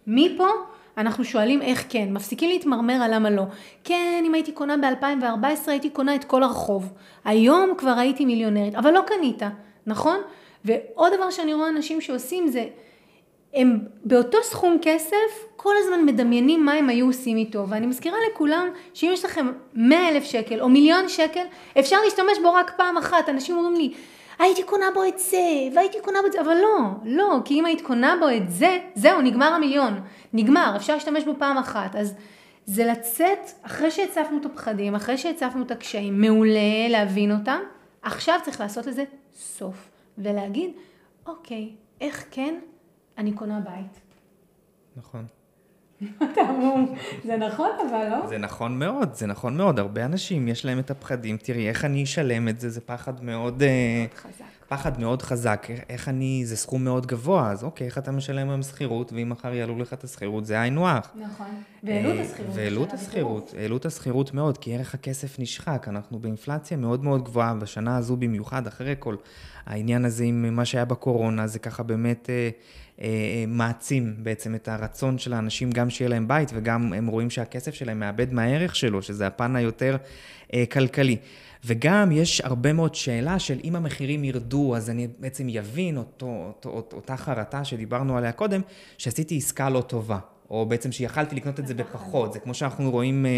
מפה אנחנו שואלים איך כן, מפסיקים להתמרמר על למה לא. כן, אם הייתי קונה ב-2014 הייתי קונה את כל הרחוב. היום כבר הייתי מיליונרית, אבל לא קנית, נכון? ועוד דבר שאני רואה אנשים שעושים זה, הם באותו סכום כסף כל הזמן מדמיינים מה הם היו עושים איתו ואני מזכירה לכולם שאם יש לכם 100 אלף שקל או מיליון שקל אפשר להשתמש בו רק פעם אחת אנשים אומרים לי הייתי קונה בו את זה והייתי קונה בו את זה אבל לא לא כי אם היית קונה בו את זה זהו נגמר המיליון נגמר אפשר להשתמש בו פעם אחת אז זה לצאת אחרי שהצפנו את הפחדים אחרי שהצפנו את הקשיים מעולה להבין אותם עכשיו צריך לעשות לזה סוף ולהגיד אוקיי איך כן אני קונה בית. נכון. אתה זה נכון אבל לא? זה נכון מאוד, זה נכון מאוד. הרבה אנשים יש להם את הפחדים, תראי, איך אני אשלם את זה, זה פחד מאוד... אה, מאוד חזק. פחד מאוד חזק, איך אני, זה סכום מאוד גבוה, אז אוקיי, איך אתה משלם היום שכירות, ואם מחר יעלו לך את השכירות, זה היינו הך. נכון, והעלו את אה, השכירות. והעלו את השכירות, העלו את השכירות מאוד, כי ערך הכסף נשחק, אנחנו באינפלציה מאוד מאוד גבוהה, בשנה הזו במיוחד, אחרי כל העניין הזה עם מה שהיה בקורונה, זה ככה באמת אה, אה, אה, מעצים בעצם את הרצון של האנשים, גם שיהיה להם בית, וגם הם רואים שהכסף שלהם מאבד מהערך שלו, שזה הפן היותר אה, כלכלי. וגם יש הרבה מאוד שאלה של אם המחירים ירדו, אז אני בעצם יבין אותו, אותו, אותה חרטה שדיברנו עליה קודם, שעשיתי עסקה לא טובה. או בעצם שיכלתי לקנות את זה בפחות. זה כמו שאנחנו רואים, אה,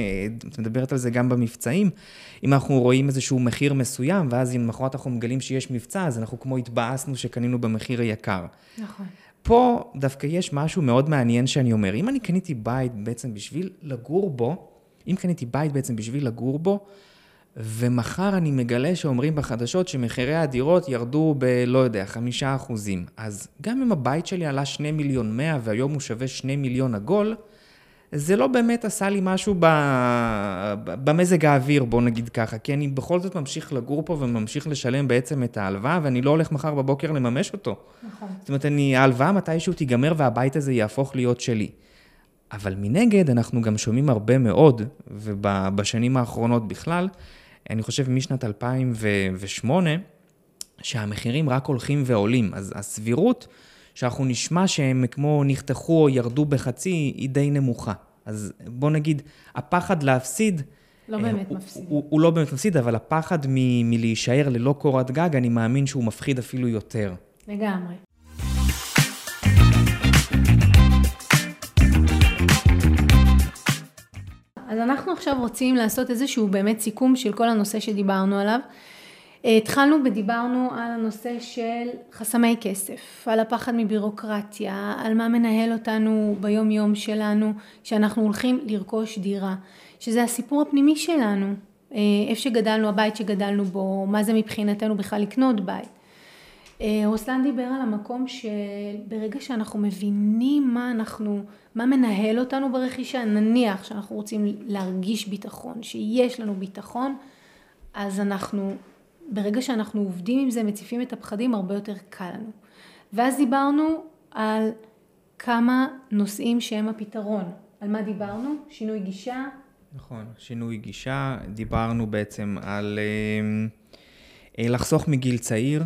את מדברת על זה גם במבצעים, אם אנחנו רואים איזשהו מחיר מסוים, ואז אם למחרת אנחנו מגלים שיש מבצע, אז אנחנו כמו התבאסנו שקנינו במחיר היקר. נכון. פה דווקא יש משהו מאוד מעניין שאני אומר, אם אני קניתי בית בעצם בשביל לגור בו, אם קניתי בית בעצם בשביל לגור בו, ומחר אני מגלה שאומרים בחדשות שמחירי הדירות ירדו ב, לא יודע, חמישה אחוזים. אז גם אם הבית שלי עלה שני מיליון מאה והיום הוא שווה שני מיליון עגול, זה לא באמת עשה לי משהו ב... במזג האוויר, בוא נגיד ככה, כי אני בכל זאת ממשיך לגור פה וממשיך לשלם בעצם את ההלוואה, ואני לא הולך מחר בבוקר לממש אותו. נכון. זאת אומרת, אני, ההלוואה מתישהו תיגמר והבית הזה יהפוך להיות שלי. אבל מנגד, אנחנו גם שומעים הרבה מאוד, ובשנים האחרונות בכלל, אני חושב משנת 2008, שהמחירים רק הולכים ועולים. אז הסבירות שאנחנו נשמע שהם כמו נחתכו או ירדו בחצי, היא די נמוכה. אז בוא נגיד, הפחד להפסיד... לא באמת הוא, מפסיד. הוא, הוא, הוא לא באמת מפסיד, אבל הפחד מ, מלהישאר ללא קורת גג, אני מאמין שהוא מפחיד אפילו יותר. לגמרי. אנחנו עכשיו רוצים לעשות איזשהו באמת סיכום של כל הנושא שדיברנו עליו. התחלנו ודיברנו על הנושא של חסמי כסף, על הפחד מבירוקרטיה, על מה מנהל אותנו ביום יום שלנו כשאנחנו הולכים לרכוש דירה, שזה הסיפור הפנימי שלנו, אה, איפה שגדלנו, הבית שגדלנו בו, מה זה מבחינתנו בכלל לקנות בית. אה, רוסלן דיבר על המקום שברגע שאנחנו מבינים מה אנחנו, מה מנהל אותנו ברכישה, נניח שאנחנו רוצים להרגיש ביטחון, שיש לנו ביטחון, אז אנחנו, ברגע שאנחנו עובדים עם זה, מציפים את הפחדים, הרבה יותר קל לנו. ואז דיברנו על כמה נושאים שהם הפתרון. על מה דיברנו? שינוי גישה. נכון, שינוי גישה. דיברנו בעצם על אה, לחסוך מגיל צעיר.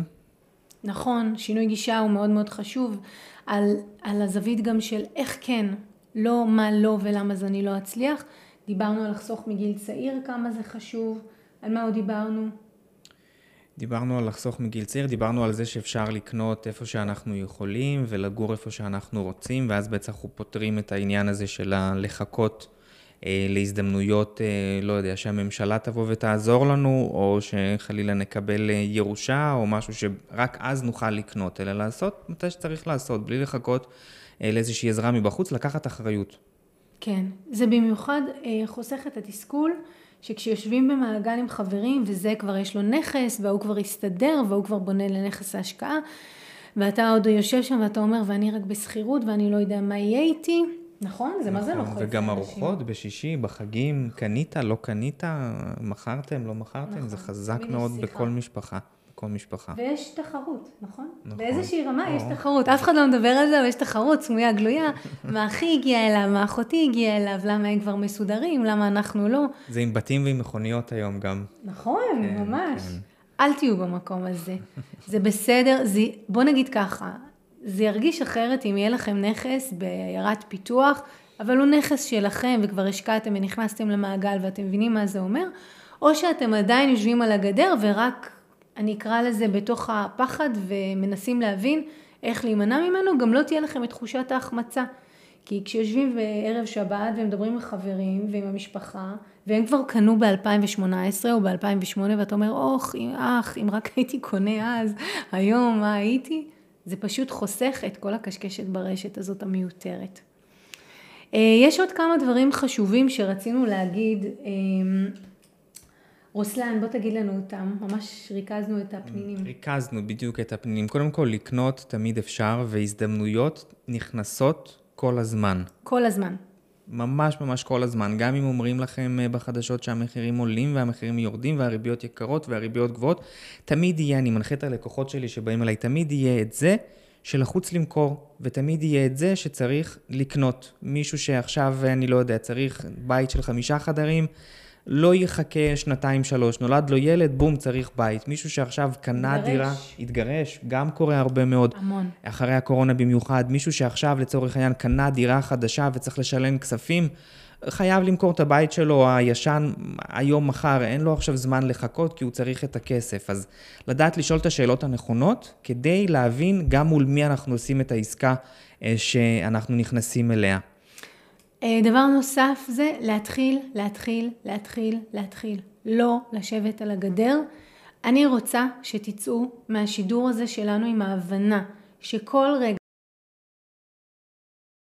נכון, שינוי גישה הוא מאוד מאוד חשוב, על, על הזווית גם של איך כן, לא מה לא ולמה זה אני לא אצליח. דיברנו על לחסוך מגיל צעיר, כמה זה חשוב, על מה עוד דיברנו? דיברנו על לחסוך מגיל צעיר, דיברנו על זה שאפשר לקנות איפה שאנחנו יכולים ולגור איפה שאנחנו רוצים, ואז בעצם אנחנו פותרים את העניין הזה של הלחכות להזדמנויות, אה, לא יודע, שהממשלה תבוא ותעזור לנו, או שחלילה נקבל אה, ירושה, או משהו שרק אז נוכל לקנות, אלא לעשות מתי שצריך לעשות, בלי לחכות לאיזושהי עזרה מבחוץ, לקחת אחריות. כן, זה במיוחד חוסך את התסכול. שכשיושבים במעגל עם חברים וזה כבר יש לו נכס והוא כבר הסתדר והוא כבר בונה לנכס ההשקעה ואתה עוד יושב שם ואתה אומר ואני רק בשכירות ואני לא יודע מה יהיה איתי נכון, זה מה זה. נכון, וגם ארוחות בשישי, בחגים, קנית, לא קנית, מכרתם, לא מכרתם, נכון, זה חזק מאוד שיחה. בכל משפחה. בכל משפחה. ויש תחרות, נכון? נכון. באיזושהי רמה או. יש תחרות. אף אחד לא מדבר על זה, אבל יש תחרות סמויה גלויה. מה אחי הגיע אליו, מה אחותי הגיעה אליו, למה הם כבר מסודרים, למה אנחנו לא. זה עם בתים ועם מכוניות היום גם. נכון, כן, ממש. כן. אל תהיו במקום הזה. זה בסדר, זה, בוא נגיד ככה, זה ירגיש אחרת אם יהיה לכם נכס בעיירת פיתוח, אבל הוא נכס שלכם וכבר השקעתם ונכנסתם למעגל ואתם מבינים מה זה אומר, או שאתם עדיין יושבים על הגדר ורק, אני אקרא לזה בתוך הפחד ומנסים להבין איך להימנע ממנו, גם לא תהיה לכם את תחושת ההחמצה. כי כשיושבים בערב שבת ומדברים עם חברים ועם המשפחה, והם כבר קנו ב-2018 או ב-2008, ואתה אומר, אוח, אח, אם רק הייתי קונה אז, היום, מה הייתי? זה פשוט חוסך את כל הקשקשת ברשת הזאת המיותרת. אה, יש עוד כמה דברים חשובים שרצינו להגיד. אה, רוסלן, בוא תגיד לנו אותם, ממש ריכזנו את הפנינים. ריכזנו בדיוק את הפנינים. קודם כל, לקנות תמיד אפשר, והזדמנויות נכנסות כל הזמן. כל הזמן. ממש ממש כל הזמן. גם אם אומרים לכם אה, בחדשות שהמחירים עולים והמחירים יורדים והריביות יקרות והריביות גבוהות, תמיד יהיה, אני מנחה את הלקוחות שלי שבאים אליי, תמיד יהיה את זה שלחוץ למכור, ותמיד יהיה את זה שצריך לקנות. מישהו שעכשיו, אני לא יודע, צריך בית של חמישה חדרים, לא יחכה שנתיים שלוש, נולד לו ילד, בום, צריך בית. מישהו שעכשיו קנה התגרש. דירה, התגרש, גם קורה הרבה מאוד. המון. אחרי הקורונה במיוחד, מישהו שעכשיו לצורך העניין קנה דירה חדשה וצריך לשלם כספים, חייב למכור את הבית שלו הישן היום, מחר, אין לו עכשיו זמן לחכות כי הוא צריך את הכסף. אז לדעת לשאול את השאלות הנכונות, כדי להבין גם מול מי אנחנו עושים את העסקה אה, שאנחנו נכנסים אליה. אה, דבר נוסף זה להתחיל, להתחיל, להתחיל, להתחיל. לא לשבת על הגדר. אני רוצה שתצאו מהשידור הזה שלנו עם ההבנה שכל רגע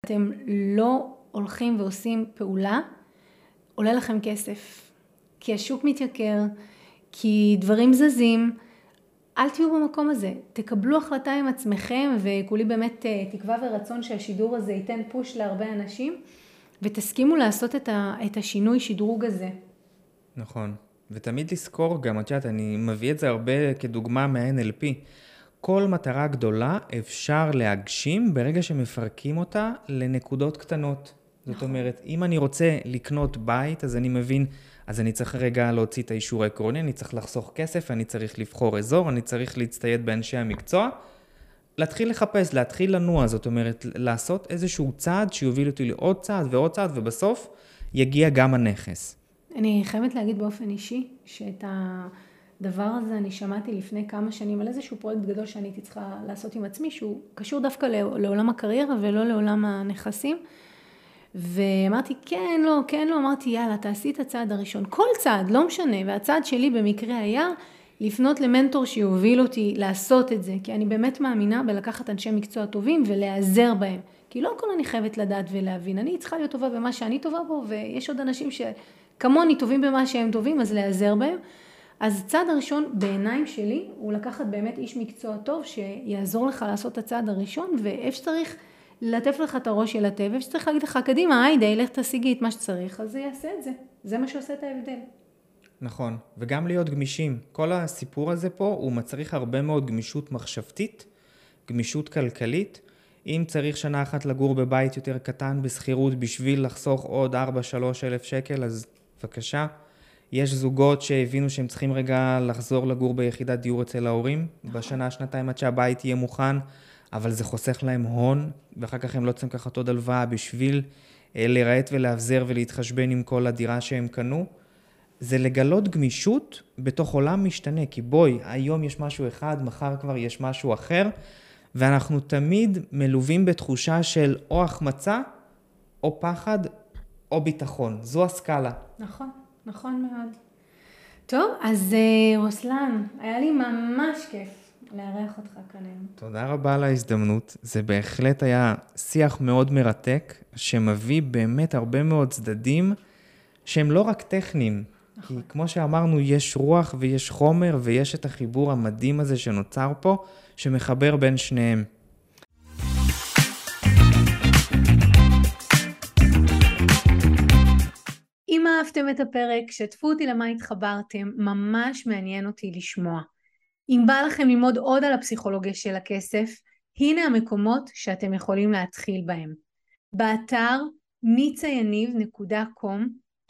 אתם לא הולכים ועושים פעולה, עולה לכם כסף. כי השוק מתייקר, כי דברים זזים. אל תהיו במקום הזה, תקבלו החלטה עם עצמכם וכולי באמת אה, תקווה ורצון שהשידור הזה ייתן פוש להרבה אנשים. ותסכימו לעשות את, ה, את השינוי שדרוג הזה. נכון. ותמיד לזכור גם, את יודעת, אני מביא את זה הרבה כדוגמה מה-NLP. כל מטרה גדולה אפשר להגשים ברגע שמפרקים אותה לנקודות קטנות. זאת נכון. אומרת, אם אני רוצה לקנות בית, אז אני מבין, אז אני צריך רגע להוציא את האישור העקרוני, אני צריך לחסוך כסף, אני צריך לבחור אזור, אני צריך להצטייד באנשי המקצוע, להתחיל לחפש, להתחיל לנוע, זאת אומרת, לעשות איזשהו צעד שיוביל אותי לעוד צעד ועוד צעד, ובסוף יגיע גם הנכס. אני חייבת להגיד באופן אישי, שאת הדבר הזה אני שמעתי לפני כמה שנים על איזשהו פרויקט גדול שאני הייתי צריכה לעשות עם עצמי, שהוא קשור דווקא לעולם הקריירה ולא לעולם הנכסים. ואמרתי כן, לא, כן, לא, אמרתי יאללה, תעשי את הצעד הראשון. כל צעד, לא משנה, והצעד שלי במקרה היה לפנות למנטור שיוביל אותי לעשות את זה, כי אני באמת מאמינה בלקחת אנשי מקצוע טובים ולהיעזר בהם. כי לא הכל אני חייבת לדעת ולהבין, אני צריכה להיות טובה במה שאני טובה בו, ויש עוד אנשים שכמוני טובים במה שהם טובים, אז להיעזר בהם. אז הצעד הראשון בעיניים שלי הוא לקחת באמת איש מקצוע טוב שיעזור לך לעשות את הצעד הראשון, ואיפה שצריך ללטף לך את הראש ילטף, ואיפה שצריך להגיד לך קדימה, היידה, לך תשיגי את מה שצריך, אז זה יעשה את זה. זה מה שעושה את ההבדל. נכון, וגם להיות גמישים. כל הסיפור הזה פה הוא מצריך הרבה מאוד גמישות מחשבתית, גמישות כלכלית. אם צריך שנה אחת לגור בבית יותר קטן בשכירות בשביל לחסוך עוד 4-3 אלף שקל, אז בבקשה. יש זוגות שהבינו שהם צריכים רגע לחזור לגור ביחידת דיור אצל ההורים, בשנה, שנתיים עד שהבית יהיה מוכן, אבל זה חוסך להם הון, ואחר כך הם לא צריכים לקחת עוד הלוואה בשביל אה, לרהט ולאבזר ולהתחשבן עם כל הדירה שהם קנו. זה לגלות גמישות בתוך עולם משתנה, כי בואי, היום יש משהו אחד, מחר כבר יש משהו אחר, ואנחנו תמיד מלווים בתחושה של או החמצה, או פחד, או ביטחון. זו הסקאלה. נכון, נכון מאוד. טוב, אז אה, רוסלן, היה לי ממש כיף לארח אותך כאן היום. תודה רבה על ההזדמנות. זה בהחלט היה שיח מאוד מרתק, שמביא באמת הרבה מאוד צדדים שהם לא רק טכניים, כי כמו שאמרנו, יש רוח ויש חומר ויש את החיבור המדהים הזה שנוצר פה, שמחבר בין שניהם. אם אהבתם את הפרק, שתפו אותי למה התחברתם, ממש מעניין אותי לשמוע. אם בא לכם ללמוד עוד על הפסיכולוגיה של הכסף, הנה המקומות שאתם יכולים להתחיל בהם. באתר ניצayaniv.com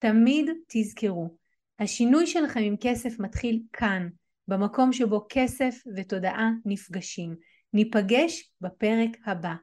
תמיד תזכרו, השינוי שלכם עם כסף מתחיל כאן, במקום שבו כסף ותודעה נפגשים. ניפגש בפרק הבא.